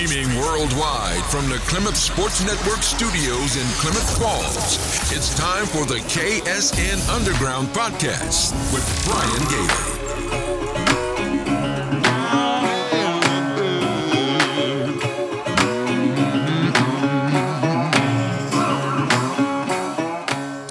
Streaming worldwide from the Klamath Sports Network studios in Klamath Falls, it's time for the KSN Underground Podcast with Brian Gailey.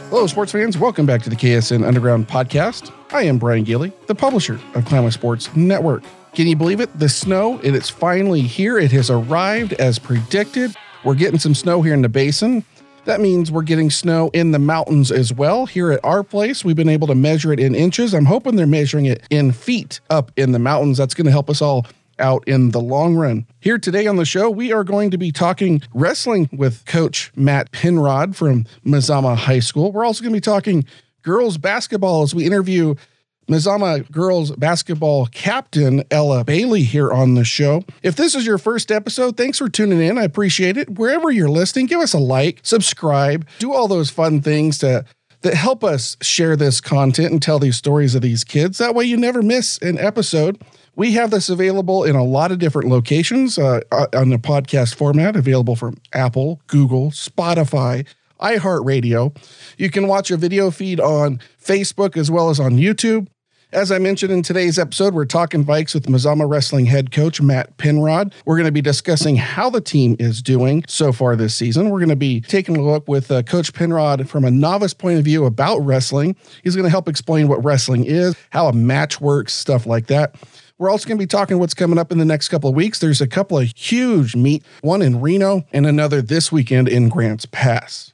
Hello, sports fans. Welcome back to the KSN Underground Podcast. I am Brian Gailey, the publisher of Klamath Sports Network. Can you believe it? The snow, it is finally here. It has arrived as predicted. We're getting some snow here in the basin. That means we're getting snow in the mountains as well. Here at our place, we've been able to measure it in inches. I'm hoping they're measuring it in feet up in the mountains. That's going to help us all out in the long run. Here today on the show, we are going to be talking wrestling with Coach Matt Penrod from Mazama High School. We're also going to be talking girls basketball as we interview Mazama girls basketball captain Ella Bailey here on the show. If this is your first episode, thanks for tuning in. I appreciate it. Wherever you're listening, give us a like, subscribe, do all those fun things to that help us share this content and tell these stories of these kids. That way you never miss an episode. We have this available in a lot of different locations uh, on the podcast format, available from Apple, Google, Spotify, iHeartRadio. You can watch a video feed on Facebook as well as on YouTube. As I mentioned in today's episode, we're talking Vikes with Mazama Wrestling head coach Matt Penrod. We're going to be discussing how the team is doing so far this season. We're going to be taking a look with uh, Coach Penrod from a novice point of view about wrestling. He's going to help explain what wrestling is, how a match works, stuff like that. We're also going to be talking what's coming up in the next couple of weeks. There's a couple of huge meet, one in Reno and another this weekend in Grants Pass.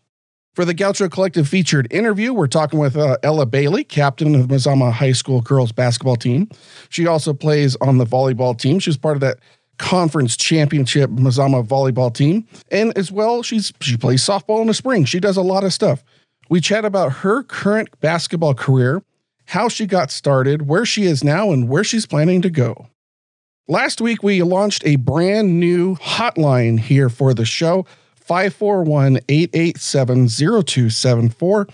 For the Gaucho Collective featured interview, we're talking with uh, Ella Bailey, captain of Mazama High School girls basketball team. She also plays on the volleyball team. She's part of that conference championship Mazama volleyball team. And as well, she's she plays softball in the spring. She does a lot of stuff. We chat about her current basketball career, how she got started, where she is now, and where she's planning to go. Last week, we launched a brand new hotline here for the show. 541 887 0274.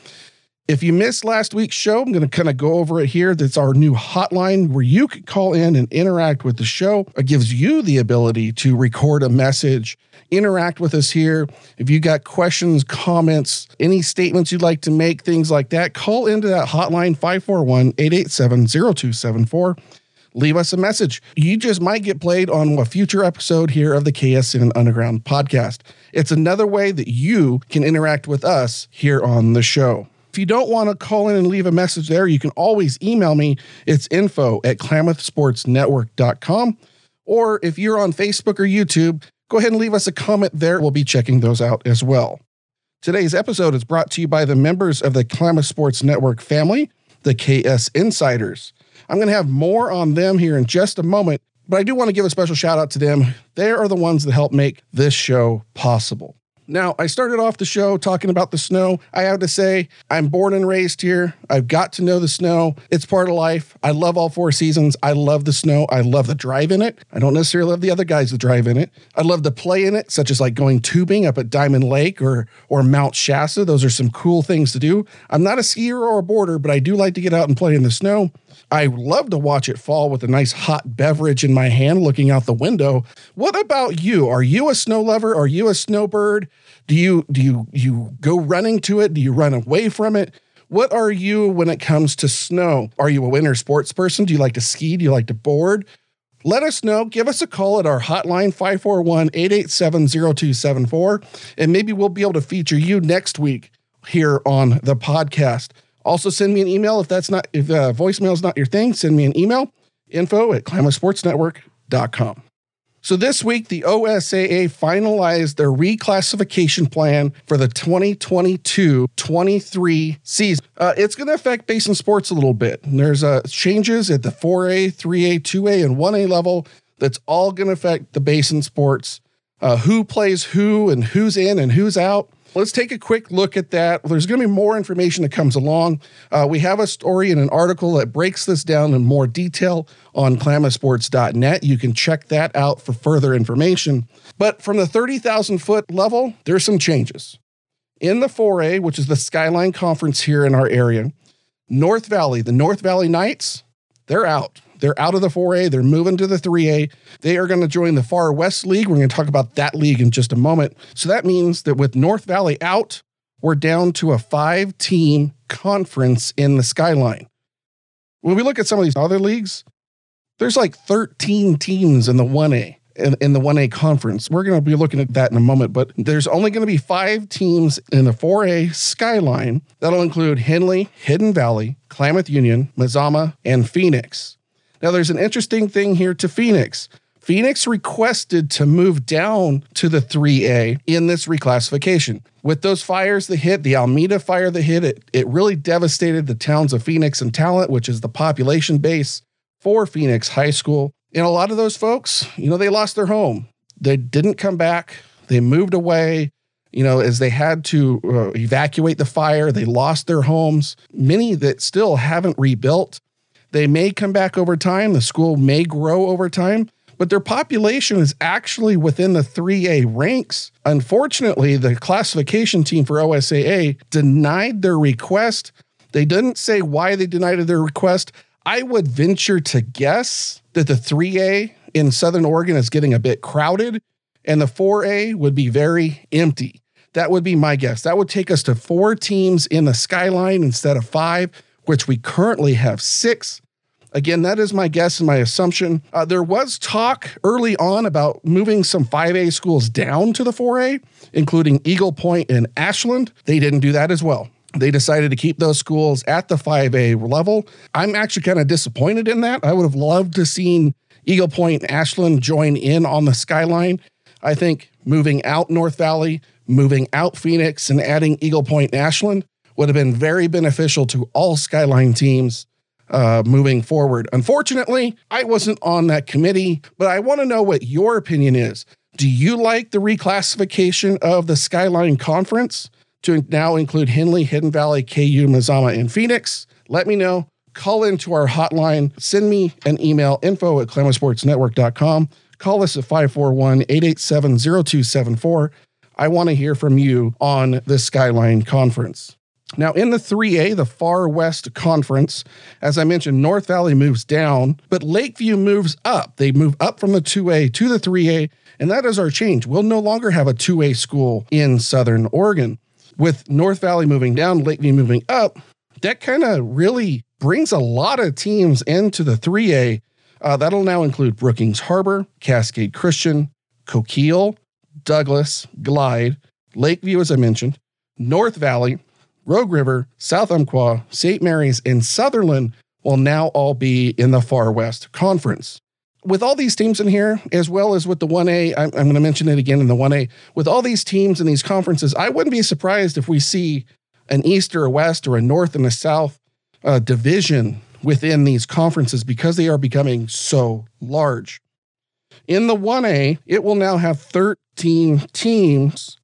If you missed last week's show, I'm going to kind of go over it here. That's our new hotline where you can call in and interact with the show. It gives you the ability to record a message, interact with us here. If you got questions, comments, any statements you'd like to make, things like that, call into that hotline 541 887 0274 leave us a message. You just might get played on a future episode here of the KSN Underground podcast. It's another way that you can interact with us here on the show. If you don't want to call in and leave a message there, you can always email me. It's info at klamathsportsnetwork.com. Or if you're on Facebook or YouTube, go ahead and leave us a comment there. We'll be checking those out as well. Today's episode is brought to you by the members of the Klamath Sports Network family, the KS Insiders. I'm going to have more on them here in just a moment, but I do want to give a special shout out to them. They are the ones that help make this show possible. Now, I started off the show talking about the snow. I have to say, I'm born and raised here. I've got to know the snow. It's part of life. I love all four seasons. I love the snow. I love the drive in it. I don't necessarily love the other guys that drive in it. I love the play in it, such as like going tubing up at Diamond Lake or or Mount Shasta. Those are some cool things to do. I'm not a skier or a boarder, but I do like to get out and play in the snow. I love to watch it fall with a nice hot beverage in my hand looking out the window. What about you? Are you a snow lover? Are you a snowbird? Do you do you you go running to it? Do you run away from it? What are you when it comes to snow? Are you a winter sports person? Do you like to ski? Do you like to board? Let us know. Give us a call at our hotline 541 887 0274, and maybe we'll be able to feature you next week here on the podcast. Also, send me an email if that's not, if uh, voicemail is not your thing, send me an email info at klamathsportsnetwork.com. So this week, the OSAA finalized their reclassification plan for the 2022-23 season. Uh, it's going to affect Basin sports a little bit. There's uh, changes at the 4A, 3A, 2A, and 1A level that's all going to affect the Basin sports. Uh, who plays who and who's in and who's out. Let's take a quick look at that. There's going to be more information that comes along. Uh, we have a story and an article that breaks this down in more detail on klamathsports.net. You can check that out for further information. But from the 30,000 foot level, there's some changes. In the 4A, which is the Skyline Conference here in our area, North Valley, the North Valley Knights, they're out. They're out of the 4A. They're moving to the 3A. They are going to join the Far West League. We're going to talk about that league in just a moment. So that means that with North Valley out, we're down to a five team conference in the skyline. When we look at some of these other leagues, there's like 13 teams in the 1A in, in the 1A conference. We're going to be looking at that in a moment, but there's only going to be five teams in the 4A skyline. That'll include Henley, Hidden Valley, Klamath Union, Mazama, and Phoenix. Now, there's an interesting thing here to Phoenix. Phoenix requested to move down to the 3A in this reclassification. With those fires that hit, the Almeda fire that hit, it, it really devastated the towns of Phoenix and Talent, which is the population base for Phoenix High School. And a lot of those folks, you know, they lost their home. They didn't come back. They moved away. You know, as they had to uh, evacuate the fire, they lost their homes. Many that still haven't rebuilt. They may come back over time. The school may grow over time, but their population is actually within the 3A ranks. Unfortunately, the classification team for OSAA denied their request. They didn't say why they denied their request. I would venture to guess that the 3A in Southern Oregon is getting a bit crowded and the 4A would be very empty. That would be my guess. That would take us to four teams in the skyline instead of five, which we currently have six. Again, that is my guess and my assumption. Uh, there was talk early on about moving some 5A schools down to the 4A, including Eagle Point and Ashland. They didn't do that as well. They decided to keep those schools at the 5A level. I'm actually kind of disappointed in that. I would have loved to seen Eagle Point and Ashland join in on the skyline. I think moving out North Valley, moving out Phoenix, and adding Eagle Point and Ashland would have been very beneficial to all skyline teams uh, moving forward. Unfortunately, I wasn't on that committee, but I want to know what your opinion is. Do you like the reclassification of the Skyline Conference? to now include Henley, Hidden Valley, KU, Mazama, and Phoenix. Let me know. Call into our hotline. Send me an email, info at klamathsportsnetwork.com. Call us at 541 887 0274. I want to hear from you on the Skyline Conference. Now, in the 3A, the Far West Conference, as I mentioned, North Valley moves down, but Lakeview moves up. They move up from the 2A to the 3A, and that is our change. We'll no longer have a 2A school in Southern Oregon with North Valley moving down, Lakeview moving up, that kind of really brings a lot of teams into the 3A. Uh, that'll now include Brookings Harbor, Cascade Christian, Coquille, Douglas, Glide, Lakeview, as I mentioned, North Valley, Rogue River, South Umpqua, St. Mary's, and Sutherlin will now all be in the Far West Conference with all these teams in here, as well as with the 1A, I'm, I'm going to mention it again in the 1A, with all these teams and these conferences, I wouldn't be surprised if we see an East or a West or a North and a South uh, division within these conferences because they are becoming so large. In the 1A, it will now have 13 teams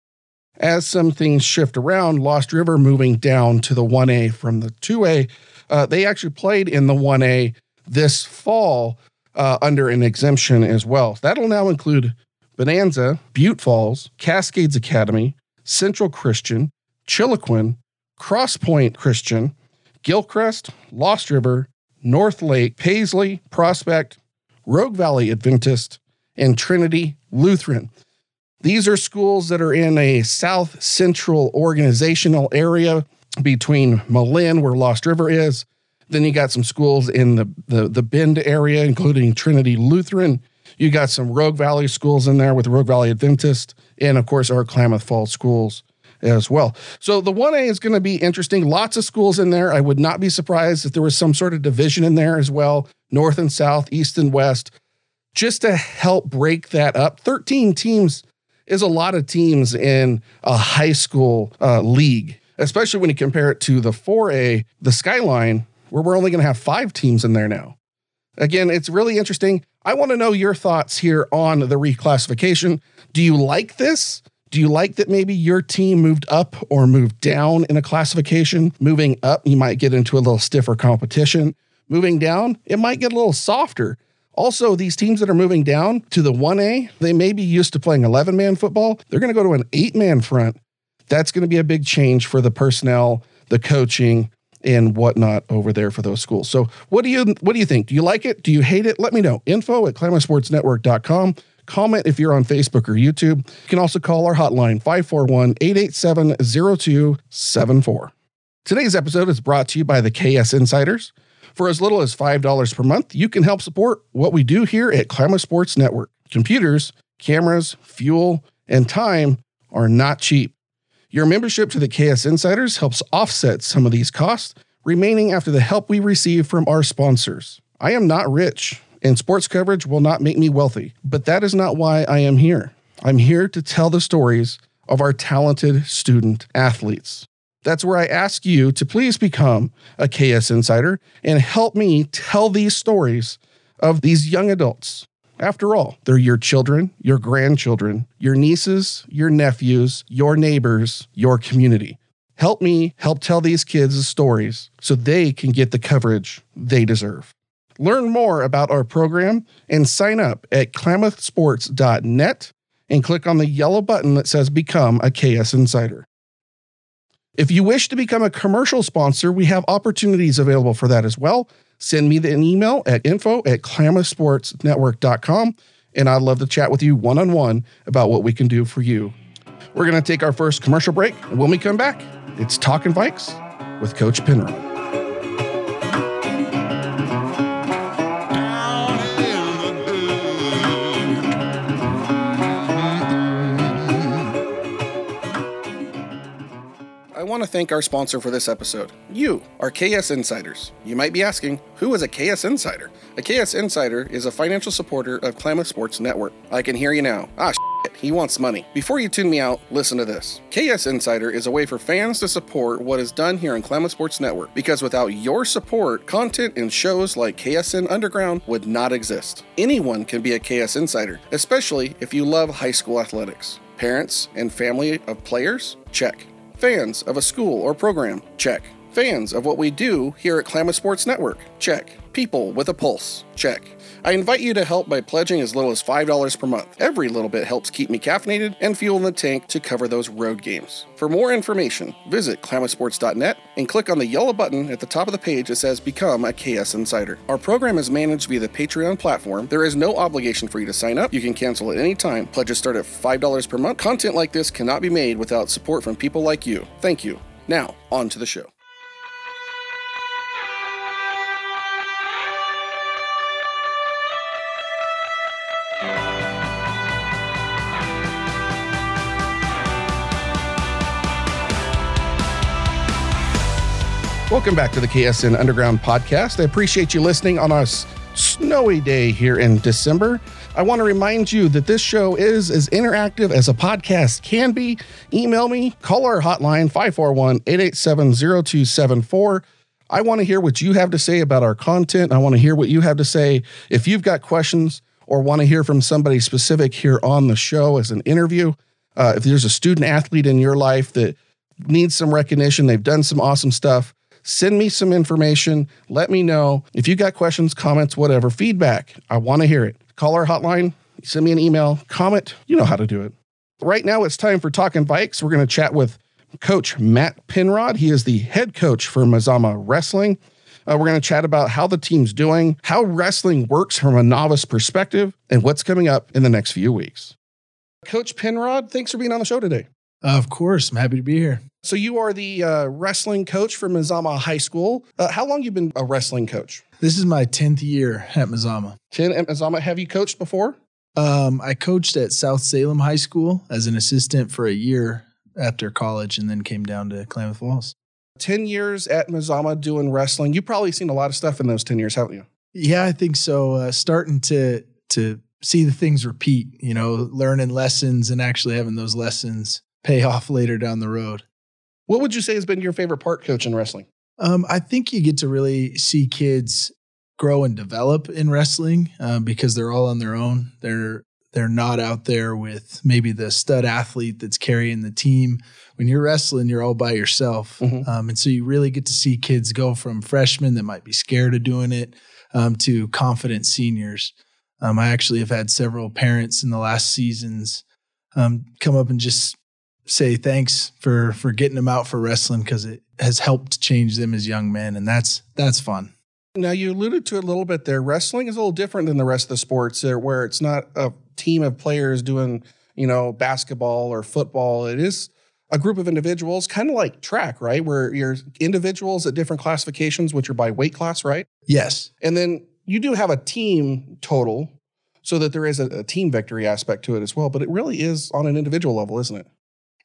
as some things shift around. Lost River moving down to the 1A from the 2A. Uh, they actually played in the 1A this fall uh, under an exemption as well. That'll now include Bonanza, Butte Falls, Cascades Academy, Central Christian, Chiloquin, Crosspoint Christian, Gilchrist, Lost River, North Lake, Paisley, Prospect, Rogue Valley Adventist, and Trinity Lutheran. These are schools that are in a south central organizational area between Malin, where Lost River is, then you got some schools in the, the, the Bend area, including Trinity Lutheran. You got some Rogue Valley schools in there with Rogue Valley Adventist, and of course our Klamath Falls schools as well. So the 1A is going to be interesting. Lots of schools in there. I would not be surprised if there was some sort of division in there as well, north and south, east and west, just to help break that up. 13 teams is a lot of teams in a high school uh, league, especially when you compare it to the 4A, the Skyline where we're only going to have five teams in there now. Again, it's really interesting. I want to know your thoughts here on the reclassification. Do you like this? Do you like that maybe your team moved up or moved down in a classification? Moving up, you might get into a little stiffer competition. Moving down, it might get a little softer. Also, these teams that are moving down to the 1A, they may be used to playing 11 man football. They're going to go to an eight man front. That's going to be a big change for the personnel, the coaching, and whatnot over there for those schools. So what do you what do you think? Do you like it? Do you hate it? Let me know. Info at klamathsportsnetwork.com. Comment if you're on Facebook or YouTube. You can also call our hotline 541-887-0274. Today's episode is brought to you by the KS Insiders. For as little as $5 per month, you can help support what we do here at Klamath Sports Network. Computers, cameras, fuel, and time are not cheap. Your membership to the KS Insiders helps offset some of these costs, remaining after the help we receive from our sponsors. I am not rich, and sports coverage will not make me wealthy, but that is not why I am here. I'm here to tell the stories of our talented student athletes. That's where I ask you to please become a KS Insider and help me tell these stories of these young adults after all, they're your children, your grandchildren, your nieces, your nephews, your neighbors, your community. Help me help tell these kids stories so they can get the coverage they deserve. Learn more about our program and sign up at klamathsports.net and click on the yellow button that says Become a KS Insider. If you wish to become a commercial sponsor, we have opportunities available for that as well send me an email at info at klamathsportsnetwork.com. And I'd love to chat with you one on one about what we can do for you. We're going to take our first commercial break. And when we come back, it's Talking Vikes with Coach Penrod. Want to thank our sponsor for this episode, you, our KS Insiders. You might be asking, who is a KS Insider? A KS Insider is a financial supporter of Klamath Sports Network. I can hear you now. Ah, shit, he wants money. Before you tune me out, listen to this. KS Insider is a way for fans to support what is done here on Klamath Sports Network because without your support, content and shows like KSN Underground would not exist. Anyone can be a KS Insider, especially if you love high school athletics. Parents and family of players? Check. Fans of a school or program? Check. Fans of what we do here at Klamath Sports Network? Check. People with a pulse? Check. I invite you to help by pledging as little as $5 per month. Every little bit helps keep me caffeinated and fuel in the tank to cover those road games. For more information, visit klamathsports.net and click on the yellow button at the top of the page that says Become a KS Insider. Our program is managed via the Patreon platform. There is no obligation for you to sign up. You can cancel at any time. Pledges start at $5 per month. Content like this cannot be made without support from people like you. Thank you. Now, on to the show. Welcome back to the KSN Underground podcast. I appreciate you listening on a snowy day here in December. I want to remind you that this show is as interactive as a podcast can be. Email me, call our hotline 541 887 0274. I want to hear what you have to say about our content. I want to hear what you have to say. If you've got questions or want to hear from somebody specific here on the show as an interview, uh, if there's a student athlete in your life that needs some recognition, they've done some awesome stuff, Send me some information. Let me know. If you got questions, comments, whatever, feedback, I want to hear it. Call our hotline, send me an email, comment. You know how to do it. Right now, it's time for Talking Vikes. We're going to chat with Coach Matt Penrod. He is the head coach for Mazama Wrestling. Uh, we're going to chat about how the team's doing, how wrestling works from a novice perspective, and what's coming up in the next few weeks. Coach Penrod, thanks for being on the show today. Of course, I'm happy to be here. So you are the uh, wrestling coach for Mazama High School. Uh, how long you been a wrestling coach? This is my tenth year at Mazama. Ten at Mazama. Have you coached before? Um, I coached at South Salem High School as an assistant for a year after college, and then came down to Klamath Falls. Ten years at Mazama doing wrestling. You've probably seen a lot of stuff in those ten years, haven't you? Yeah, I think so. Uh, starting to to see the things repeat. You know, learning lessons and actually having those lessons pay off later down the road. What would you say has been your favorite part coaching wrestling? Um, I think you get to really see kids grow and develop in wrestling uh, because they're all on their own. They're they're not out there with maybe the stud athlete that's carrying the team. When you're wrestling, you're all by yourself, mm-hmm. um, and so you really get to see kids go from freshmen that might be scared of doing it um, to confident seniors. Um, I actually have had several parents in the last seasons um, come up and just say thanks for for getting them out for wrestling because it has helped change them as young men, and that's that's fun. Now you alluded to it a little bit there. Wrestling is a little different than the rest of the sports, there, where it's not a team of players doing you know basketball or football. It is a group of individuals, kind of like track, right? Where you're individuals at different classifications, which are by weight class, right? Yes, And then you do have a team total so that there is a, a team victory aspect to it as well. But it really is on an individual level, isn't it?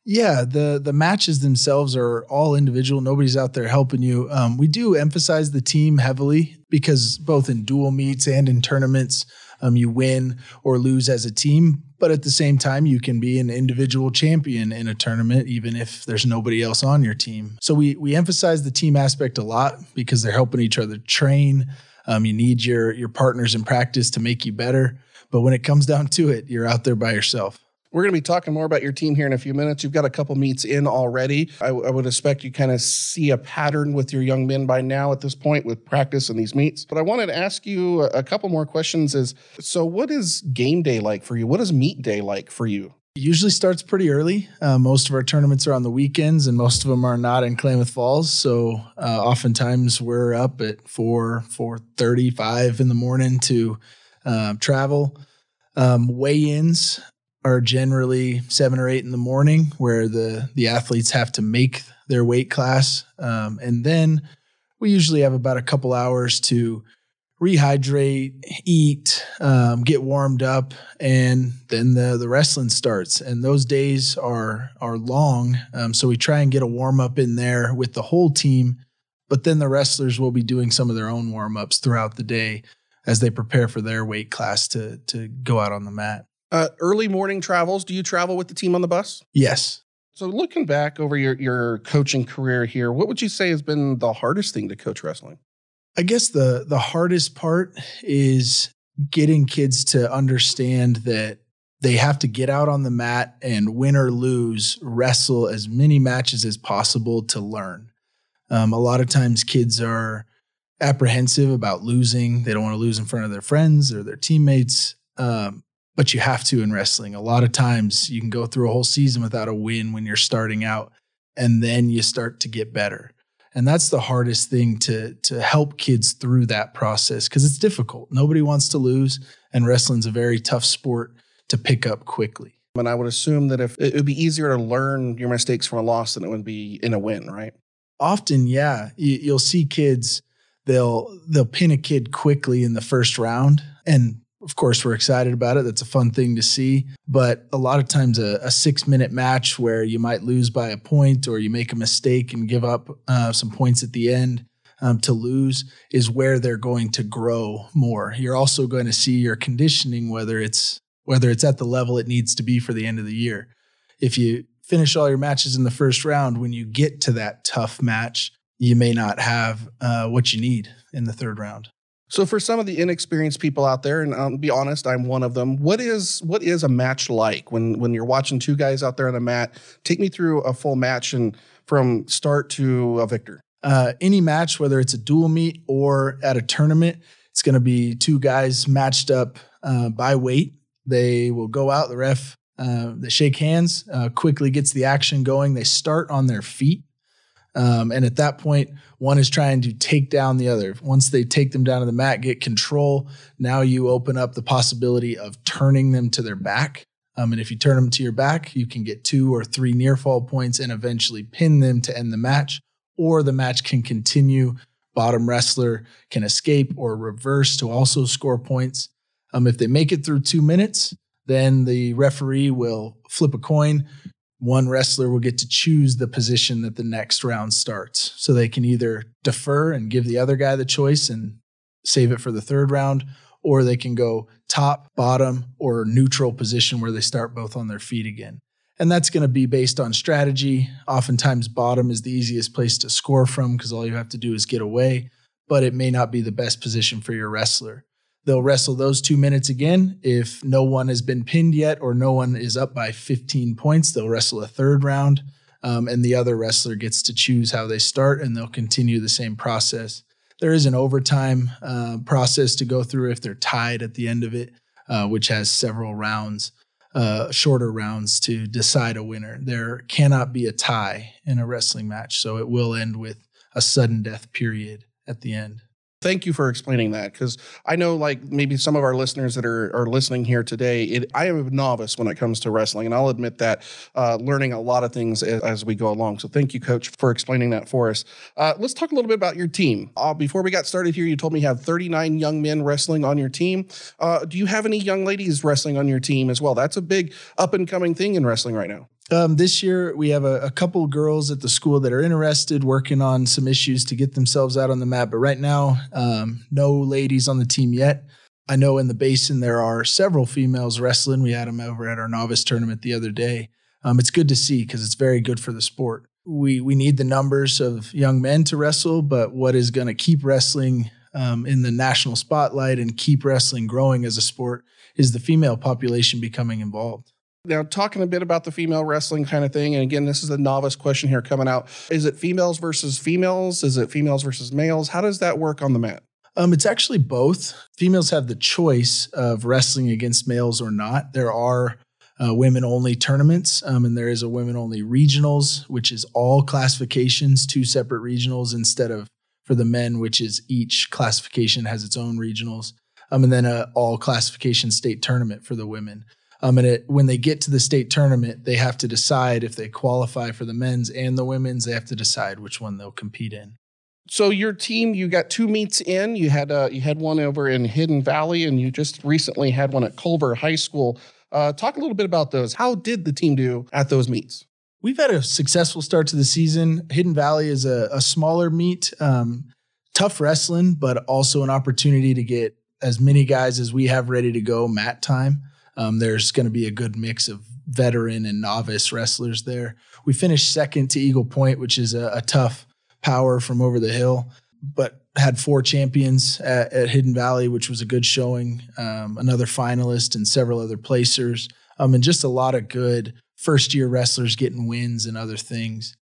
Yeah, the the matches themselves are all individual. Nobody's out there helping you. Um, we do emphasize the team heavily because both in dual meets and in tournaments, um, you win or lose as a team. But at the same time, you can be an individual champion in a tournament, even if there's nobody else on your team. So we we emphasize the team aspect a lot because they're helping each other train. Um, you need your your partners in practice to make you better. But when it comes down to it, you're out there by yourself. We're going to be talking more about your team here in a few minutes. You've got a couple meets in already. I, I would expect you kind of see a pattern with your young men by now at this point with practice and these meets. But I wanted to ask you a, couple more questions. Is so, what is game day like for you? What is meet day like for you? Usually starts pretty early. Uh, most of our tournaments are on the weekends, and most of them are not in Klamath Falls. So uh, oftentimes we're up at four, four thirty-five in the morning to uh, travel. Um, weigh-ins are generally seven or eight in the morning, where the the athletes have to make their weight class, um, and then we usually have about a couple hours to rehydrate, eat, um, get warmed up, and then the the wrestling starts. And those days are are long, um, so we try and get a warm up in there with the whole team. But then the wrestlers will be doing some of their own warm ups throughout the day as they prepare for their weight class to to go out on the mat. Uh, early morning travels. Do you travel with the team on the bus? Yes. So, looking back over your, your coaching career here, what would you say has been the hardest thing to coach wrestling? I guess the the hardest part is getting kids to understand that they have to get out on the mat and win or lose, wrestle as many matches as possible to learn. Um, a lot of times, kids are apprehensive about losing. They don't want to lose in front of their friends or their teammates. Um, but you have to in wrestling. A lot of times, you can go through a whole season without a win when you're starting out, and then you start to get better and that's the hardest thing to to help kids through that process because it's difficult nobody wants to lose and wrestling's a very tough sport to pick up quickly And I would assume that if it would be easier to learn your mistakes from a loss than it would be in a win, right? often yeah you, you'll see kids they'll they'll pin a kid quickly in the first round and of course we're excited about it. That's a fun thing to see. But a lot of times a, a six minute match where you might lose by a point or you make a mistake and give up uh, some points at the end um, to lose is where they're going to grow more. You're also going to see your conditioning whether it's whether it's at the level it needs to be for the end of the year. If you finish all your matches in the first round when you get to that tough match you may not have uh, what you need in the third round So for some of the inexperienced people out there, and I'll be honest, I'm one of them. What is what is a match like when when you're watching two guys out there on the mat? Take me through a full match and from start to a victor. uh, any match, whether it's a dual meet or at a tournament, it's going to be two guys matched up uh, by weight. They will go out. The ref, uh, they shake hands, uh, quickly gets the action going. They start on their feet. Um, and at that point, one is trying to take down the other. Once they take them down to the mat, get control, now you open up the possibility of turning them to their back. Um, and if you turn them to your back, you can get two or three near fall points and eventually pin them to end the match or the match can continue. Bottom wrestler can escape or reverse to also score points. Um, if they make it through two minutes, then the referee will flip a coin. One wrestler will get to choose the position that the next round starts. So they can either defer and give the other guy the choice and save it for the third round, or they can go top, bottom, or neutral position where they start both on their feet again. And that's going to be based on strategy. Oftentimes, bottom is the easiest place to score from because all you have to do is get away, but it may not be the best position for your wrestler. They'll wrestle those two minutes again. If no one has been pinned yet or no one is up by 15 points, they'll wrestle a third round. Um, and the other wrestler gets to choose how they start, and they'll continue the same process. There is an overtime uh, process to go through if they're tied at the end of it, uh, which has several rounds. uh, shorter rounds to decide a winner. There cannot be a tie in a wrestling match, so it will end with a sudden death period at the end. Thank you for explaining that because I know, like, maybe some of our listeners that are, are listening here today, it, I am a novice when it comes to wrestling, and I'll admit that uh, learning a lot of things as, as, we go along. So, thank you, Coach, for explaining that for us. Uh, let's talk a little bit about your team. Uh, before we got started here, you told me you have 39 young men wrestling on your team. Uh, do you have any young ladies wrestling on your team as well? That's a big up and coming thing in wrestling right now. Um, this year, we have a, a couple girls at the school that are interested, working on some issues to get themselves out on the map. But right now, um, no ladies on the team yet. I know in the basin there are several females wrestling. We had them over at our novice tournament the other day. Um, it's good to see because it's very good for the sport. We we need the numbers of young men to wrestle, but what is going to keep wrestling um, in the national spotlight and keep wrestling growing as a sport is the female population becoming involved. Now, talking a bit about the female wrestling kind of thing, and again, this is a novice question here coming out. Is it females versus females? Is it females versus males? How does that work on the mat? Um, it's actually both. Females have the choice of wrestling against males or not. There are uh, women only tournaments, um, and there is a women only regionals, which is all classifications, two separate regionals instead of for the men, which is each classification has its own regionals, um, and then a all classification state tournament for the women. Um, and it, when they get to the state tournament, they have to decide if they qualify for the men's and the women's. They have to decide which one they'll compete in. So your team, you got two meets in. You had uh, you had one over in Hidden Valley, and you just recently had one at Culver High School. Uh, talk a little bit about those. How did the team do at those meets? We've had a successful start to the season. Hidden Valley is a, a smaller meet, um, tough wrestling, but also an opportunity to get as many guys as we have ready to go mat time. Um, there's going to be a good mix of veteran and novice wrestlers there. We finished second to Eagle Point, which is a, a tough power from over the hill, but had four champions at, at Hidden Valley, which was a good showing. Um, another finalist and several other placers, um, and just a lot of good first year wrestlers getting wins and other things.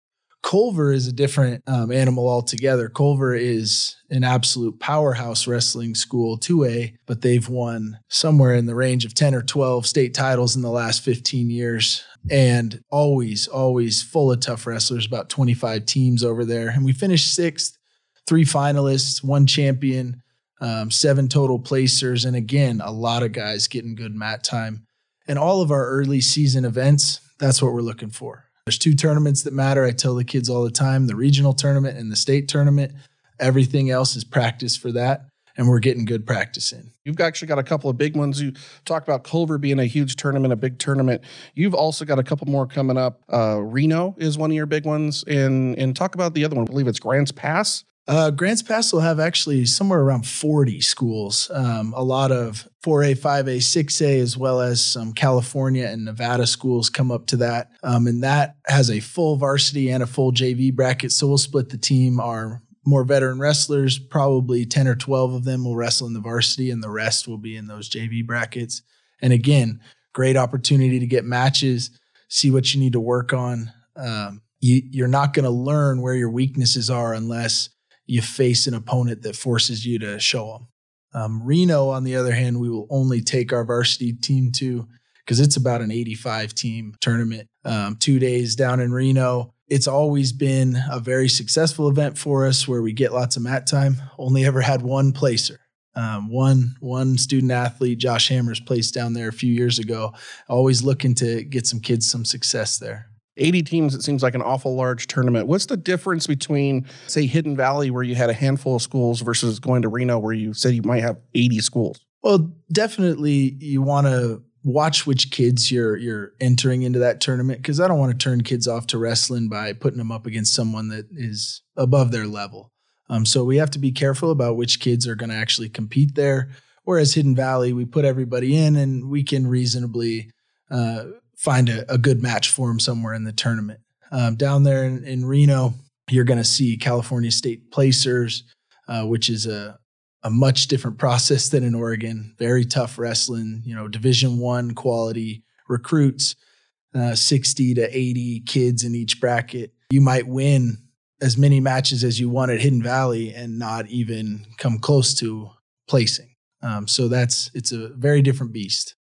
Culver is a different um, animal altogether. Culver is an absolute powerhouse wrestling school, 2A, but they've won somewhere in the range of 10 or 12 state titles in the last 15 years. And always, always full of tough wrestlers, about 25 teams over there. And we finished sixth, three finalists, one champion, um, seven total placers. And again, a lot of guys getting good mat time. And all of our early season events, that's what we're looking for there's two tournaments that matter. I tell the kids all the time the regional tournament and the state tournament. Everything else is practice for that. And we're getting good practice in. You've actually got a couple of big ones. You talk about Culver being a huge tournament, a big tournament. You've also got a couple more coming up. Uh, Reno is one of your big ones. And, and talk about the other one. I believe it's Grants Pass. Uh, Grants Pass will have actually somewhere around 40 schools, um, a lot of 4A, 5A, 6A, as well as some California and Nevada schools come up to that. Um, and that has a full varsity and a full JV bracket. So we'll split the team. Our more veteran wrestlers, probably 10 or 12 of them will wrestle in the varsity, and the rest will be in those JV brackets. And again, great opportunity to get matches, see what you need to work on. Um, you, you're not going to learn where your weaknesses are unless you face an opponent that forces you to show them. Um, Reno, on the other hand, we will only take our varsity team to because it's about an 85 team tournament. Um, two days down in Reno. It's always been a very successful event for us where we get lots of mat time. Only ever had one placer. Um, one one student athlete, Josh Hammers, placed down there a few years ago. Always looking to get some kids some success there. 80 teams, it seems like an awful large tournament. What's the difference between, say, Hidden Valley, where you had a handful of schools, versus going to Reno, where you said you might have 80 schools? Well, definitely you want to watch which kids you're you're entering into that tournament because I don't want to turn kids off to wrestling by putting them up against someone that is above their level. Um, so we have to be careful about which kids are going to actually compete there. Whereas Hidden Valley, we put everybody in and we can reasonably uh, find a, a good match for him somewhere in the tournament. Um, down there in, in, Reno, you're going to see California State placers, uh, which is a a much different process than in Oregon. Very tough wrestling, you know, Division One quality recruits, uh, 60 to 80 kids in each bracket. You might win as many matches as you want at Hidden Valley and not even come close to placing. Um, so that's it's a very different beast.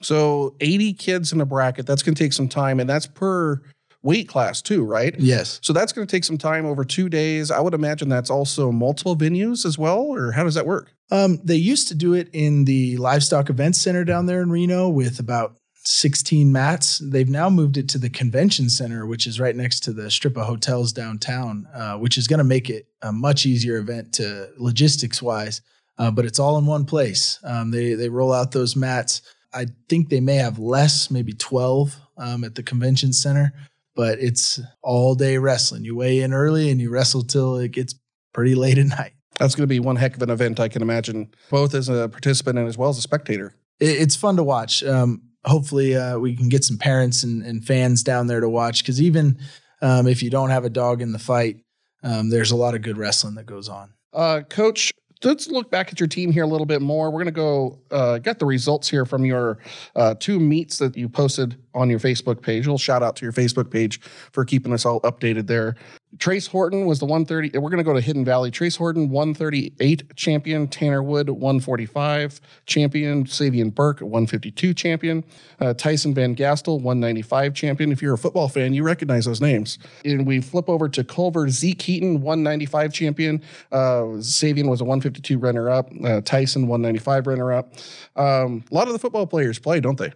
So 80 kids in a bracket, that's going to take some time, and that's per weight class too, right? Yes. So that's going to take some time over two days. I would imagine that's also multiple venues as well, or how does that work? Um, they used to do it in the Livestock Events Center down there in Reno with about 16 mats. They've now moved it to the Convention Center, which is right next to the strip of hotels downtown, uh, which is going to make it a much easier event to logistics wise. Uh, but it's all in one place. Um, they they roll out those mats. I think they may have less, maybe 12 um, at the convention center, but it's all day wrestling. You weigh in early and you wrestle till it gets pretty late at night. That's going to be one heck of an event, I can imagine, both as a participant and as well as a spectator. It, it's fun to watch. Um, hopefully, uh, we can get some parents and, and fans down there to watch because even um, if you don't have a dog in the fight, um, there's a lot of good wrestling that goes on. Uh, Coach, let's look back at your team here a little bit more. We're going to go uh, get the results here from your uh, two meets that you posted on your Facebook page. We'll shout out to your Facebook page for keeping us all updated there. Trace Horton was the 130. We're going to go to Hidden Valley. Trace Horton, 138 champion. Tanner Wood, 145 champion. Savian Burke, 152 champion. Uh, Tyson Van Gastel, 195 champion. If you're a football fan, you recognize those names. And we flip over to Culver Zeke Heaton, 195 champion. Uh, Savian was a 152 runner up. Uh, Tyson, 195 runner up. Um, a lot of the football players play, don't they?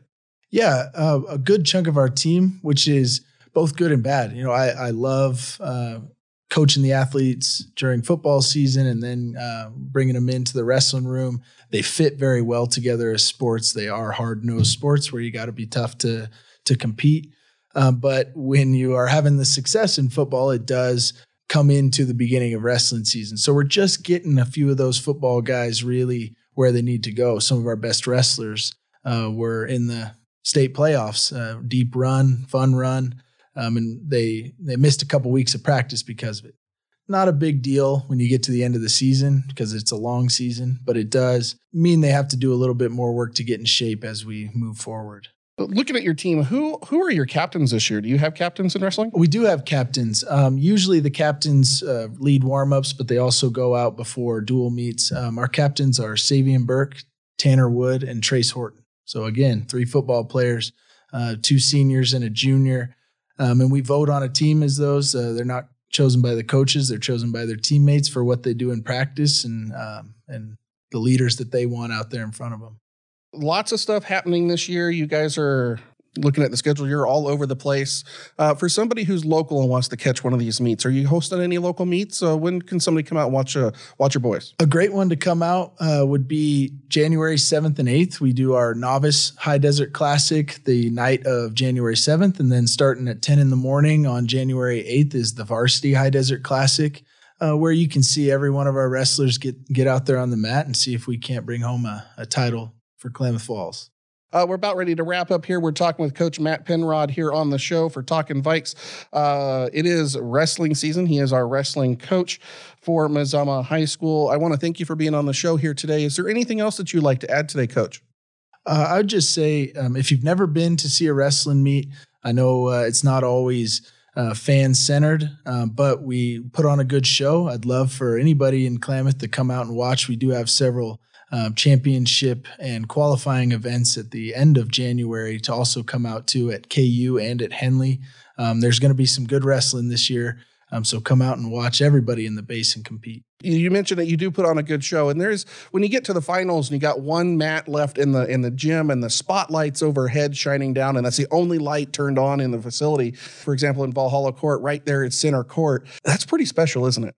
Yeah, uh, a good chunk of our team, which is both good and bad. You know, I, I love uh, coaching the athletes during football season and then uh, bringing them into the wrestling room. They fit very well together as sports. They are hard nosed sports where you got to be tough to to compete. Um, but when you are having the success in football, it does come into the beginning of wrestling season. So we're just getting a few of those football guys really where they need to go. Some of our best wrestlers uh, were in the state playoffs, uh, deep run, fun run um, and they they missed a couple weeks of practice because of it. Not a big deal when you get to the end of the season because it's a long season, but it does mean they have to do a little bit more work to get in shape as we move forward. Looking at your team, who who are your captains this year? Do you have captains in wrestling? We do have captains. Um, usually the captains uh, lead warmups, but they also go out before dual meets. Um, our captains are Savian Burke, Tanner Wood, and Trace Horton. So again, three football players, uh, two seniors and a junior. Um, and we vote on a team as those. Uh, they're not chosen by the coaches; they're chosen by their teammates for what they do in practice and um, and the leaders that they want out there in front of them. Lots of stuff happening this year. You guys are looking at the schedule, you're all over the place. Uh, for somebody who's local and wants to catch one of these meets, are you hosting any local meets? Uh, when can somebody come out and watch uh, watch your boys? A great one to come out uh, would be January 7th and 8th. We do our novice high desert classic the night of January 7th, and then starting at 10 in the morning on January 8th is the varsity high desert classic. Uh, where you can see every one of our wrestlers get get out there on the mat and see if we can't bring home a, a title for Klamath Falls. Uh, we're about ready to wrap up here. We're talking with Coach Matt Penrod here on the show for Talking Vikes. Uh, it is wrestling season. He is our wrestling coach for Mazama High School. I want to thank you for being on the show here today. Is there anything else that you'd like to add today, Coach? Uh, I would just say um, if you've never been to see a wrestling meet, I know uh, it's not always uh, fan centered, uh, but we put on a good show. I'd love for anybody in Klamath to come out and watch. We do have several um, championship and qualifying events at the end of January to also come out to at KU and at Henley. Um, there's going to be some good wrestling this year. Um, so come out and watch everybody in the basin compete. You mentioned that you do put on a good show, and there's when you get to the finals and you got one mat left in the in the gym and the spotlights overhead shining down, and that's the only light turned on in the facility. For example, in Valhalla Court, right there at center court, that's pretty special, isn't it?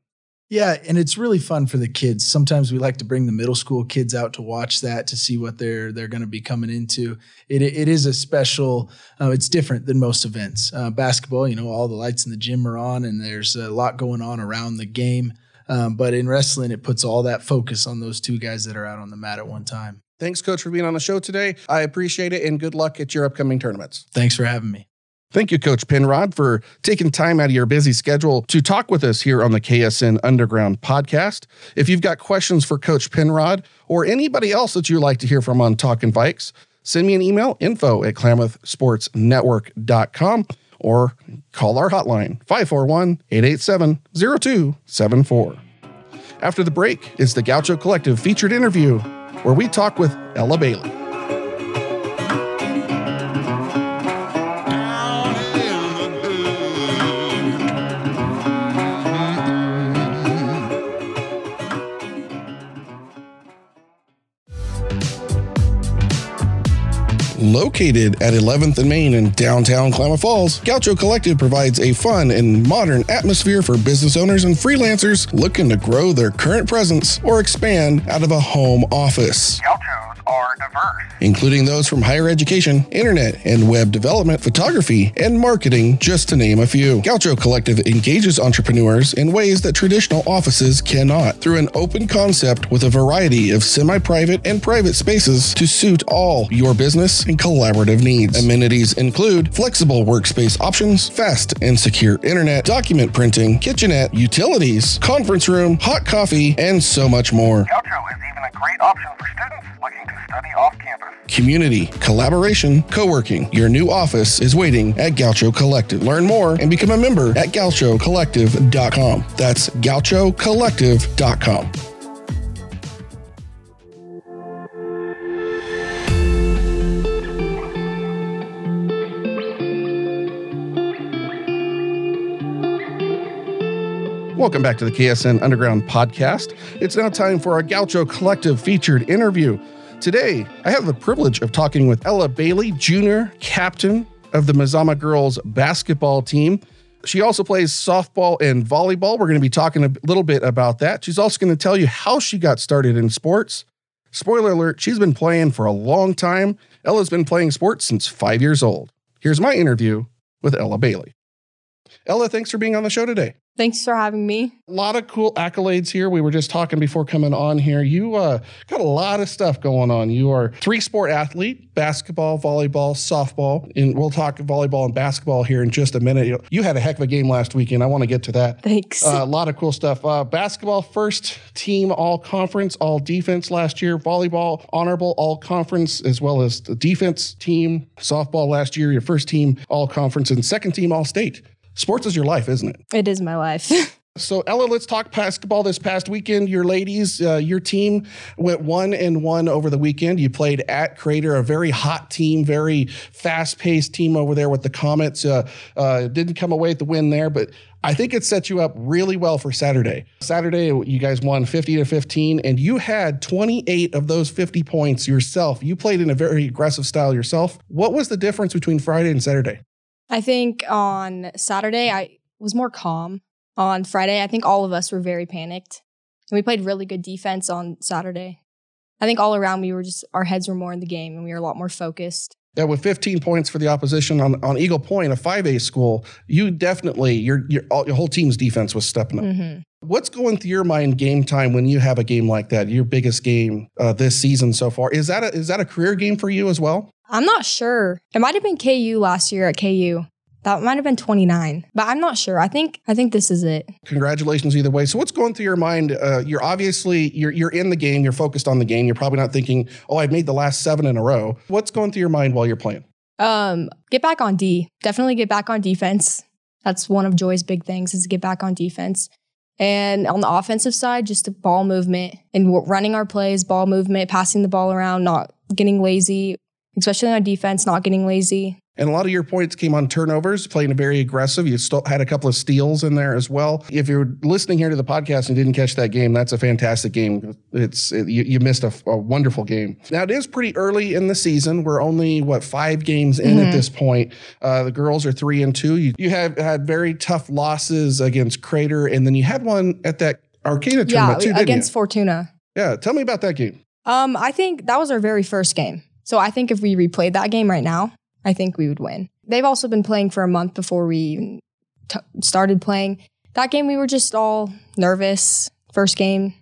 Yeah, and it's really fun for the kids. Sometimes we like to bring the middle school kids out to watch that to see what they're they're going to be coming into. It it is a special. Uh, it's different than most events. Uh, basketball, you know, all the lights in the gym are on, and there's a lot going on around the game. Um, but in wrestling, it puts all that focus on those two guys that are out on the mat at one time. Thanks, Coach, for being on the show today. I appreciate it, and good luck at your upcoming tournaments. Thanks for having me. Thank you, Coach Penrod, for taking time out of your busy schedule to talk with us here on the KSN Underground podcast. If you've got questions for Coach Penrod or anybody else that you'd like to hear from on Talking Vikes, send me an email info at klamathsportsnetwork.com or call our hotline 541 887 0274. After the break is the Gaucho Collective featured interview where we talk with Ella Bailey. Located at 11th and Main in downtown Klamath Falls, Gaucho Collective provides a fun and modern atmosphere for business owners and freelancers looking to grow their current presence or expand out of a home office. Gauchos are diverse. including those from higher education, internet and web development, photography, and marketing, just to name a few. Gaucho Collective engages entrepreneurs in ways that traditional offices cannot through an open concept with a variety of semi private and private spaces to suit all your business and collaborative needs. Amenities include flexible workspace options, fast and secure internet, document printing, kitchenette, utilities, conference room, hot coffee, and so much more. Gaucho is great option for students looking to study off campus. Community, collaboration, co working. Your new office is waiting at Gaucho Collective. Learn more and become a member at gauchocollective.com. That's gauchocollective.com. Welcome back to the KSN Underground podcast. It's now time for our Gaucho Collective featured interview. Today, I have the privilege of talking with Ella Bailey, junior captain of the Mazama girls basketball team. She also plays softball and volleyball. We're going to be talking a little bit about that. She's also going to tell you how she got started in sports. Spoiler alert, she's been playing for a long time. Ella's been playing sports since five years old. Here's my interview with Ella Bailey. Ella, thanks for being on the show today. Thanks for having me. A lot of cool accolades here. We were just talking before coming on here. You uh, got a lot of stuff going on. You are three sport athlete: basketball, volleyball, softball. And we'll talk volleyball and basketball here in just a minute. You, had a heck of a game last weekend. I want to get to that. Thanks. Uh, a lot of cool stuff. Uh, basketball, first team all conference, all defense last year. Volleyball, honorable all conference, as well as the defense team. Softball last year, your first team all conference, and second team all state. Sports is your life, isn't it? it is my life. So Ella, let's talk basketball. This past weekend, your ladies, uh, your team went one and one over the weekend. You played at Crater, a very hot team, very fast-paced team over there with the Comets. Uh, uh, didn't come away with the win there, but I think it set you up really well for Saturday. Saturday, you guys won 50 to 15, and you had 28 of those 50 points yourself. You played in a very aggressive style yourself. What was the difference between Friday and Saturday? I think on Saturday I was more calm. On Friday, I think all of us were very panicked. And we played really good defense on Saturday. I think all around we were just our heads were more in the game and we were a lot more focused. Yeah, with 15 points for the opposition on, on Eagle Point, a 5A school, you definitely your your, all, your whole team's defense was stepping up. hmm What's going through your mind game time when you have a game like that? Your biggest game uh, this season so far is that a, is that a career game for you as well? I'm not sure. It might have been KU last year at KU. That might have been 29, but I'm not sure. I think I think this is it. Congratulations either way. So what's going through your mind? Uh, you're obviously you're you're in the game. You're focused on the game. You're probably not thinking, "Oh, I've made the last seven in a row." What's going through your mind while you're playing? Um, get back on D. Definitely get back on defense. That's one of Joy's big things is get back on defense. And on the offensive side, just the ball movement and running our plays, ball movement, passing the ball around, not getting lazy, especially on defense, not getting lazy. And a lot of your points came on turnovers, playing very aggressive. You still had a couple of steals in there as well. If you're listening here to the podcast and didn't catch that game, that's a fantastic game. It's it, you, you missed a, a wonderful game. Now it is pretty early in the season. We're only what five games in at Mhm. this point. Uh, the girls are three and two. You, you have had very tough losses against Crater, and then you had one at that Arcata Yeah, tournament too, didn't against? Fortuna. Yeah, tell me about that game. Um, I think that was our very first game. So I think if we replayed that game right now, I think we would win. They've also been playing for a month before we even t- started playing. That game, we were just all nervous. First game,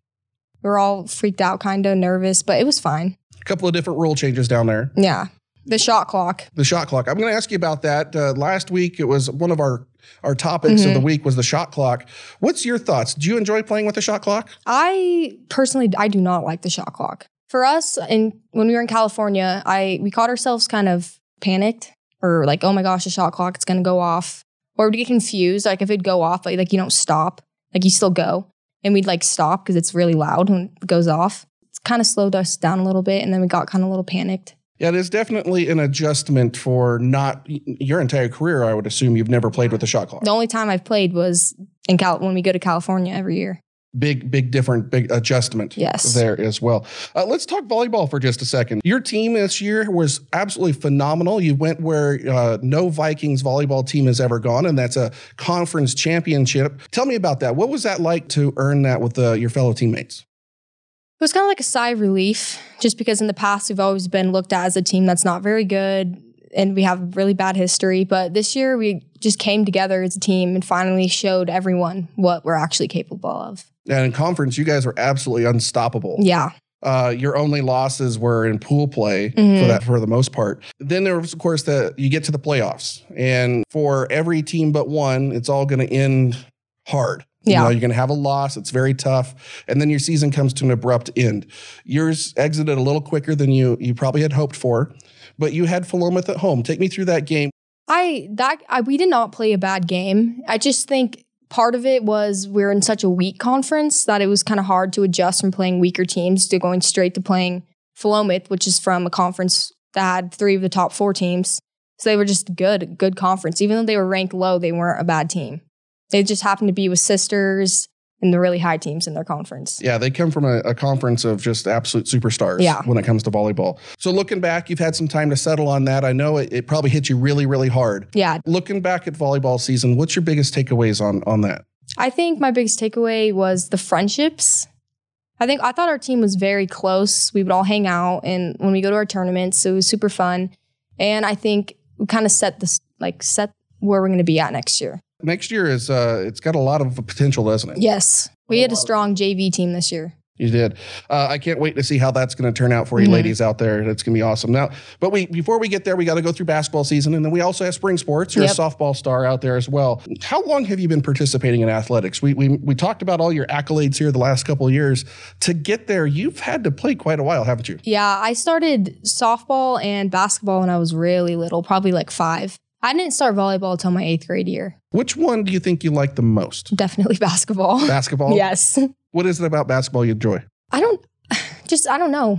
we were all freaked out, kind of nervous, but it was fine. A couple of different rule changes down there. Yeah. The shot clock. the shot clock. I'm going to ask you about that. Uh, last week, it was one of our our topics of Mhm. the week was the shot clock. What's your thoughts? Do you enjoy playing with the shot clock? I personally, I do not like the shot clock. For us, and when we were in California, I we caught ourselves kind of panicked or like, oh my gosh, the shot clock, it's gonna go off, or we'd get confused. Like if it'd go off, like, like you don't stop, like you still go, and we'd like stop because it's really loud when it goes off. It's kind of slowed us down a little bit, and then we got kind of a little panicked. Yeah, it is definitely an adjustment for not your entire career. I would assume you've never played with a shot clock. The only time I've played was in Cal when we go to California every year. Big, big, different, big adjustment Yes. there as well. Uh, let's talk volleyball for just a second. Your team this year was absolutely phenomenal. You went where uh, no Vikings volleyball team has ever gone, and that's a conference championship. Tell me about that. What was that like to earn that with uh, your fellow teammates? It was kind of like a sigh of relief, just because in the past we've always been looked at as a team that's not very good and we have really bad history. But this year we just came together as a team and finally showed everyone what we're actually capable of. And in conference, you guys were absolutely unstoppable. Yeah. Uh, your only losses were in pool play for Mhm. that for the most part. Then there was, of course, the you get to the playoffs, and for every team but one, it's all going to end hard. You Yeah. know, you're going to have a loss. It's very tough, and then your season comes to an abrupt end. Yours exited a little quicker than you you probably had hoped for, but you had Philomath at home. Take me through that game. I that I, we did not play a bad game. I just think part of it was we're in such a weak conference that it was kind of hard to adjust from playing weaker teams to going straight to playing Philomath, which is from a conference that had three of the top four teams. So they were just good, good conference. Even though they were ranked low, they weren't a bad team. They just happened to be with sisters and the really high teams in their conference. Yeah, they come from a, a conference of just absolute superstars Yeah. when it comes to volleyball. So looking back, you've had some time to settle on that. I know it, it probably hit you really, really hard. Yeah, Looking back at volleyball season, what's your biggest takeaways on on that? I think my biggest takeaway was the friendships. I think I thought our team was very close. We would all hang out, and when we go to our tournaments, it was super fun. And I think we kind of set this like set where we're going to be at next year. Next year is uh, it's got a lot of potential, doesn't it? Yes, we had a strong JV team this year. You did. Uh, I can't wait to see how that's going to turn out for you, Mhm. ladies out there. That's going to be awesome. Now, but we before we get there, we got to go through basketball season, and then we also have spring sports. You're Yep. a softball star out there as well. How long have you been participating in athletics? We we we talked about all your accolades here the last couple of years. To get there, you've had to play quite a while, haven't you? Yeah, I started softball and basketball when I was really little, probably like five. I didn't start volleyball until my eighth grade year. Which one do you think you like the most? Definitely basketball. Basketball. yes. What is it about basketball you enjoy? I don't just I don't know.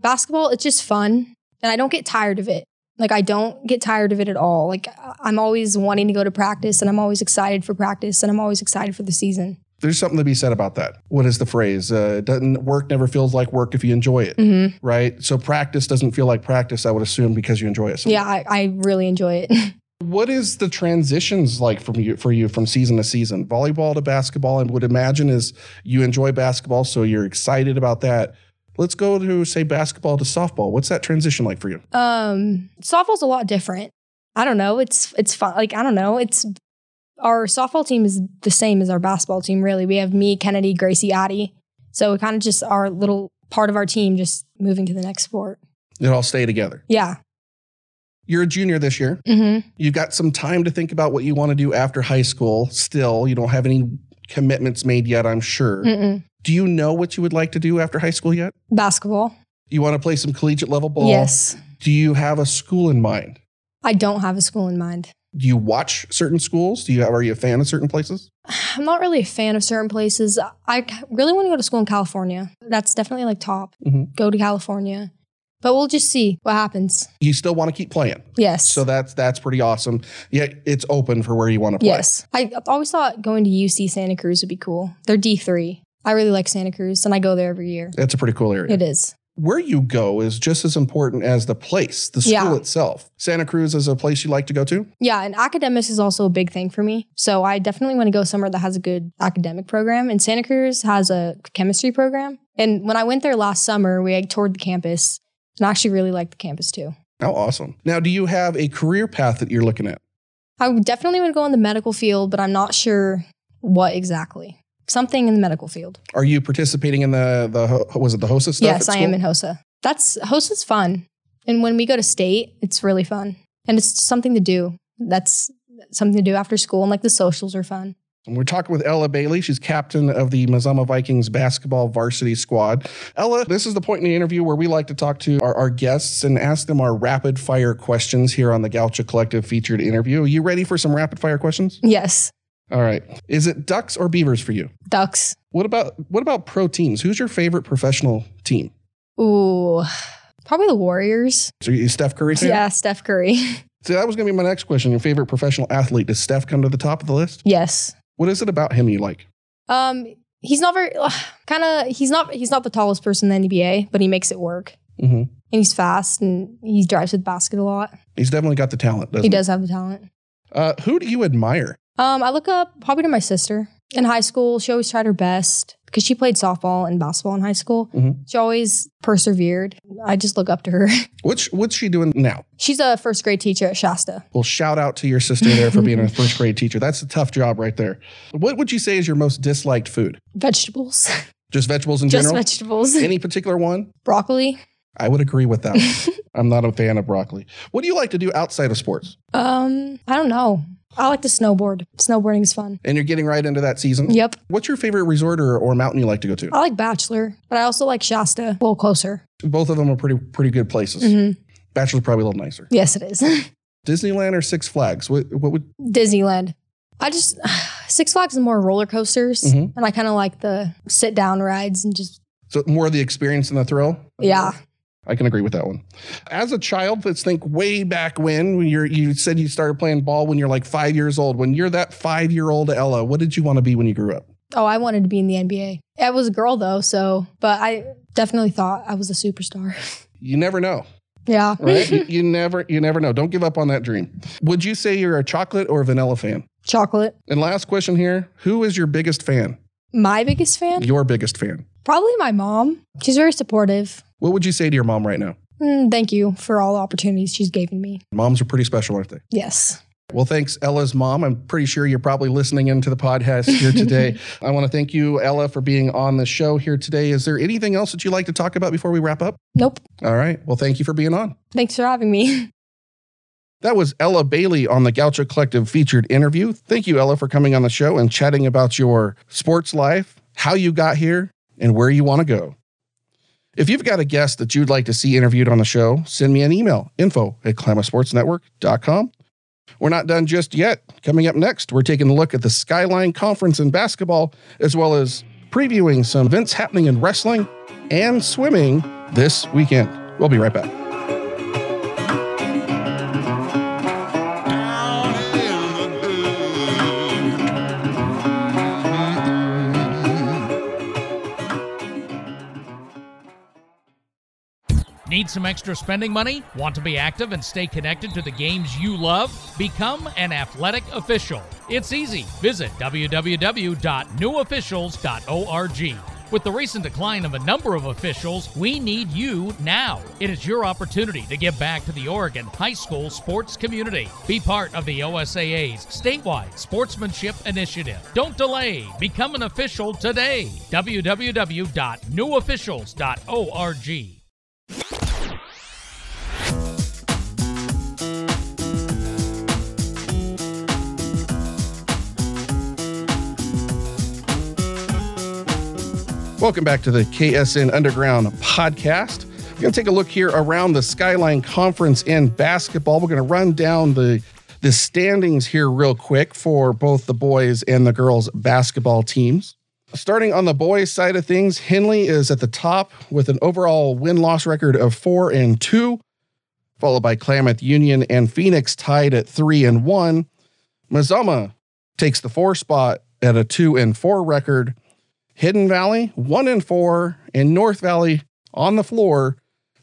Basketball, it's just fun and I don't get tired of it. Like I don't get tired of it at all. Like I'm always wanting to go to practice and I'm always excited for practice and I'm always excited for the season. There's something to be said about that. What is the phrase? Uh, doesn't work never feels like work if you enjoy it, hmm right? So practice doesn't feel like practice. I would assume because you enjoy it. So Yeah, I, I really enjoy it. What is the transitions like from you for you from season to season? Volleyball to basketball, and would imagine is you enjoy basketball, so you're excited about that. Let's go to say basketball to softball. What's that transition like for you? um softball's a lot different. I don't know. It's it's fun. Like I don't know. It's our softball team is the same as our basketball team. Really, we have me, Kennedy, Gracie, Addie. So kind of just our little part of our team just moving to the next sport. It all stay together. Yeah. You're a junior this year. hmm You've got some time to think about what you want to do after high school. Still, you don't have any commitments made yet. I'm sure. Mm-mm. Do you know what you would like to do after high school yet? Basketball. You want to play some collegiate level ball? Yes. Do you have a school in mind? I don't have a school in mind. Do you watch certain schools? Do you have, are you a fan of certain places? I'm not really a fan of certain places. I really want to go to school in California. That's definitely like top. Mhm. Go to California. But we'll just see what happens. You still want to keep playing. Yes. So that's that's pretty awesome. Yeah, it's open for where you want to play. yes. I always thought going to UC Santa Cruz would be cool. They're D3. I really like Santa Cruz and I go there every year. It's a pretty cool area. It is. Where you go is just as important as the place, the school Yeah. itself. Santa Cruz is a place you like to go to. Yeah, and academics is also a big thing for me. So I definitely want to go somewhere that has a good academic program. And Santa Cruz has a chemistry program. And when I went there last summer, we like, toured the campus and I actually really like the campus too. How awesome. Now, do you have a career path that you're looking at? I definitely want to go in the medical field, but I'm not sure what exactly. Something in the medical field. Are you participating in the the was it the HOSA stuff? yes, I am in HOSA. That's HOSA's fun. And when we go to state, it's really fun. And it's something to do. That's something to do after school. And like the socials are fun. And We're talking with Ella Bailey. She's captain of the Mazama Vikings basketball varsity squad. Ella, this is the point in the interview where we like to talk to our, our guests and ask them our rapid fire questions here on the Gaucho Collective featured interview. Are you ready for some rapid fire questions? Yes. All right. Is it Ducks or Beavers for you? Ducks. What about what about pro teams? Who's your favorite professional team? Ooh. Probably the Warriors. So you Steph Curry fan? Yeah, Steph Curry. So that was going to be my next question. Your favorite professional athlete? Does Steph come to the top of the list? yes. What is it about him you like? Um, he's not very kind of he's not he's not the tallest person in the NBA, but he makes it work. hmm And he's fast and he drives with basket a lot. He's definitely got the talent. Doesn't He does have the talent. Uh, who do you admire? Um, I look up probably to my sister in high school. She always tried her best because she played softball and basketball in high school. Mhm. She always persevered. I just look up to her. What's what's she doing now? She's a first grade teacher at Shasta. Well, shout out to your sister there for being a first grade teacher. That's a tough job right there. What would you say is your most disliked food? Vegetables, Just vegetables in just general? Just vegetables. Any particular one? Broccoli. I would agree with that. I'm not a fan of broccoli. What do you like to do outside of sports? Um, I don't know. I like to snowboard. Snowboarding is fun. And you're getting right into that season? Yep. What's your favorite resort or, or mountain you like to go to? I like Bachelor, but I also like Shasta a little closer. Both of them are pretty pretty good places. Mhm. Bachelor's probably a little nicer. Yes, it is. Disneyland or Six Flags? What, what would Disneyland. I just Six Flags is more roller coasters, Mhm. and I kind of like the sit down rides and just so more of the experience and the thrill? yeah. I can agree with that one. As a child, let's think way back when, when you're you said you started playing ball when you're like five years old. When you're that five year old Ella, what did you want to be when you grew up? Oh, I wanted to be in the NBA. I was a girl though, so but I definitely thought I was a superstar. You never know, yeah. right? you, you never you never know. Don't give up on that dream. Would you say you're a chocolate or a vanilla fan? Chocolate. And last question here: Who is your biggest fan? My biggest fan? Your biggest fan? Probably my mom. She's very supportive. What would you say to your mom right now? Mm, thank you for all the opportunities she's given me. Moms are pretty special, aren't they? Yes. Well, thanks, Ella's mom. I'm pretty sure you're probably listening into the podcast here today. I want to thank you, Ella, for being on the show here today. Is there anything else that you'd like to talk about before we wrap up? Nope. All right. Well, thank you for being on. Thanks for having me. That was Ella Bailey on the Gaucho Collective featured interview. Thank you, Ella, for coming on the show and chatting about your sports life, how you got here, and where you want to go. If you've got a guest that you'd like to see interviewed on the show, send me an email info at klamathsportsnetwork.com. We're not done just yet. Coming up next, we're taking a look at the Skyline Conference in basketball, as well as previewing some events happening in wrestling and swimming this weekend. We'll be right back. Need some extra spending money? Want to be active and stay connected to the games you love? Become an athletic official. It's easy. Visit www.newofficials.org. With the recent decline of a number of officials, we need you now. It is your opportunity to give back to the Oregon high school sports community. Be part of the OSAA's statewide sportsmanship initiative. Don't delay. Become an official today. www.newofficials.org. Welcome back to the KSN Underground podcast. We're going to take a look here around the Skyline Conference in basketball. We're going to run down the the standings here real quick for both the boys and the girls basketball teams. Starting on the boys side of things, Henley is at the top with an overall win-loss record of 4 and 2, followed by Klamath Union and Phoenix tied at 3 and 1. Mazama takes the 4 spot at a 2 and 4 record. Hidden Valley, one and four, and North Valley on the floor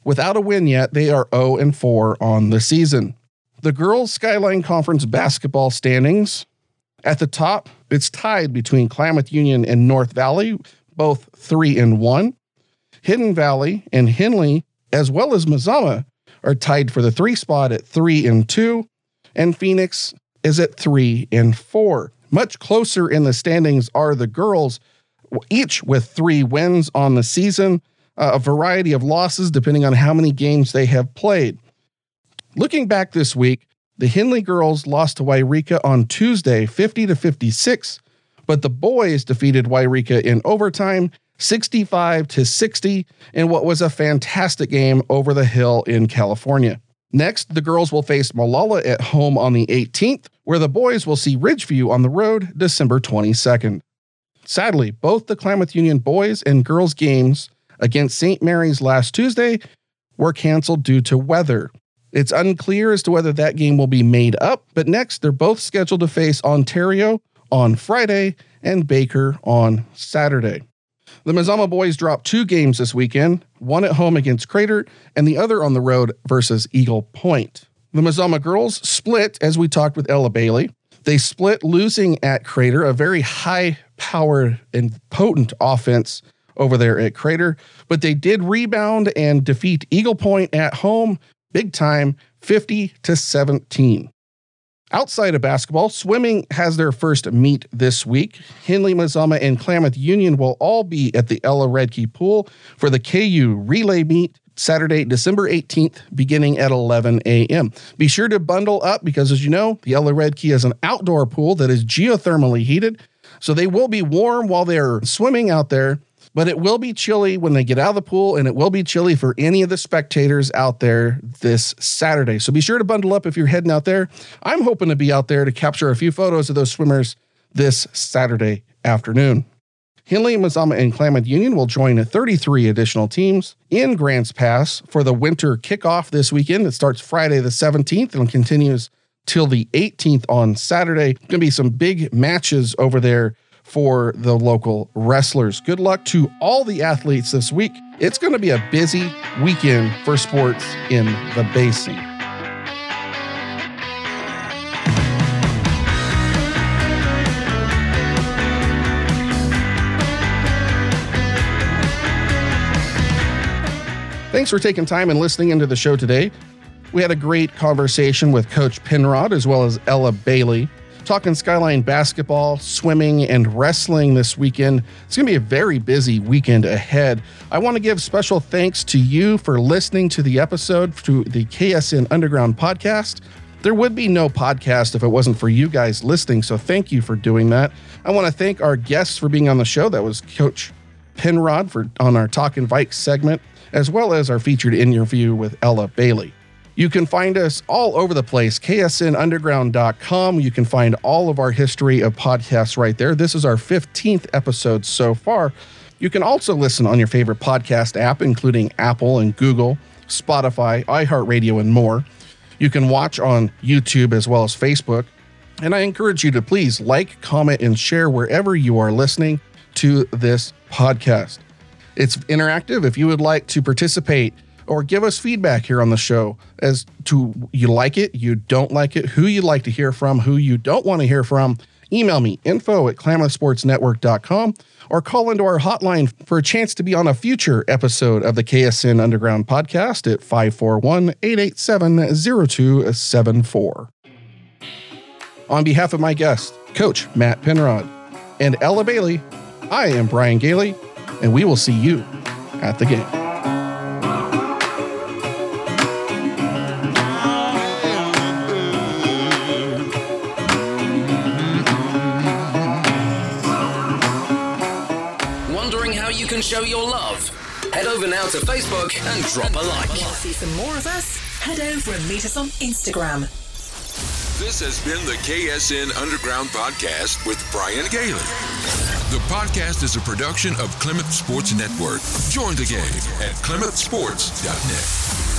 without a win yet. They are 0 and 4 on the season. The girls' Skyline Conference basketball standings at the top, it's tied between Klamath Union and North Valley, both 3 and 1. Hidden Valley and Henley, as well as Mazama, are tied for the three spot at 3 and 2, and Phoenix is at 3 and 4. Much closer in the standings are the girls each with three wins on the season, uh, a variety of losses depending on how many games they have played. Looking back this week, the Henley girls lost to Yreka on Tuesday 50 to 56, but the boys defeated Yreka in overtime 65 to 60 in what was a fantastic game over the hill in California. Next, the girls will face Molalla at home on the 18th, where the boys will see Ridgeview on the road December 22nd. Sadly, both the Klamath Union boys and girls games against St. Mary's last Tuesday were canceled due to weather. It's unclear as to whether that game will be made up, but next they're both scheduled to face Ontario on Friday and Baker on Saturday. The Mazama boys dropped two games this weekend, one at home against Crater and the other on the road versus Eagle Point. The Mazama girls split as we talked with Ella Bailey. They split losing at Crater, a very high powered and potent offense over there at Crater, but they did rebound and defeat Eagle Point at home big time 50 to 17. Outside of basketball, swimming has their first meet this week. Henley, Mazama, and Klamath Union will all be at the Ella Redkey Pool for the KU Relay Meet Saturday, December 18th, beginning at 11 a.m. Be sure to bundle up because, as you know, the Ella Redkey is an outdoor pool that is geothermally heated. So they will be warm while they're swimming out there but it will be chilly when they get out of the pool, and it will be chilly for any of the spectators out there this Saturday. So be sure to bundle up if you're heading out there. I'm hoping to be out there to capture a few photos of those swimmers this Saturday afternoon. Henley, Mazama, and Klamath Union will join 33 additional teams in Grants Pass for the winter kickoff this weekend. It starts Friday the 17th and continues till the 18th on Saturday. Going to be some big matches over there for the local wrestlers. Good luck to all the athletes this week. It's going to be a busy weekend for sports in the Basin. Thanks for taking time and listening into the show today. We had a great conversation with Coach Penrod as well as Ella Bailey talking Skyline basketball, swimming, and wrestling this weekend. It's going to be a very busy weekend ahead. I want to give special thanks to you for listening to the episode to the KSN Underground podcast. There would be no podcast if it wasn't for you guys listening, so thank you for doing that. I want to thank our guests for being on the show. That was Coach Penrod for on our Talking Vikes segment, as well as our featured interview with Ella Bailey. You can find us all over the place, ksnunderground.com. You can find all of our history of podcasts right there. This is our 15th episode so far. You can also listen on your favorite podcast app, including Apple and Google, Spotify, iHeartRadio, and more. You can watch on YouTube as well as Facebook. And I encourage you to please like, comment, and share wherever you are listening to this podcast. It's interactive. If you would like to participate, or give us feedback here on the show as to you like it, you don't like it, who you'd like to hear from, who you don't want to hear from. Email me info at klamathsportsnetwork.com or call into our hotline for a chance to be on a future episode of the KSN Underground podcast at 541 887 0274. On behalf of my guest, Coach Matt Penrod, and Ella Bailey, I am Brian Gailey, and we will see you at the game. Show your love. Head over now to Facebook and drop a like. Want to see some more of us? Head over and meet us on Instagram. This has been the KSN Underground Podcast with Brian Gailey. The podcast is a production of Klamath Sports Network. Join the game at clementsports.net.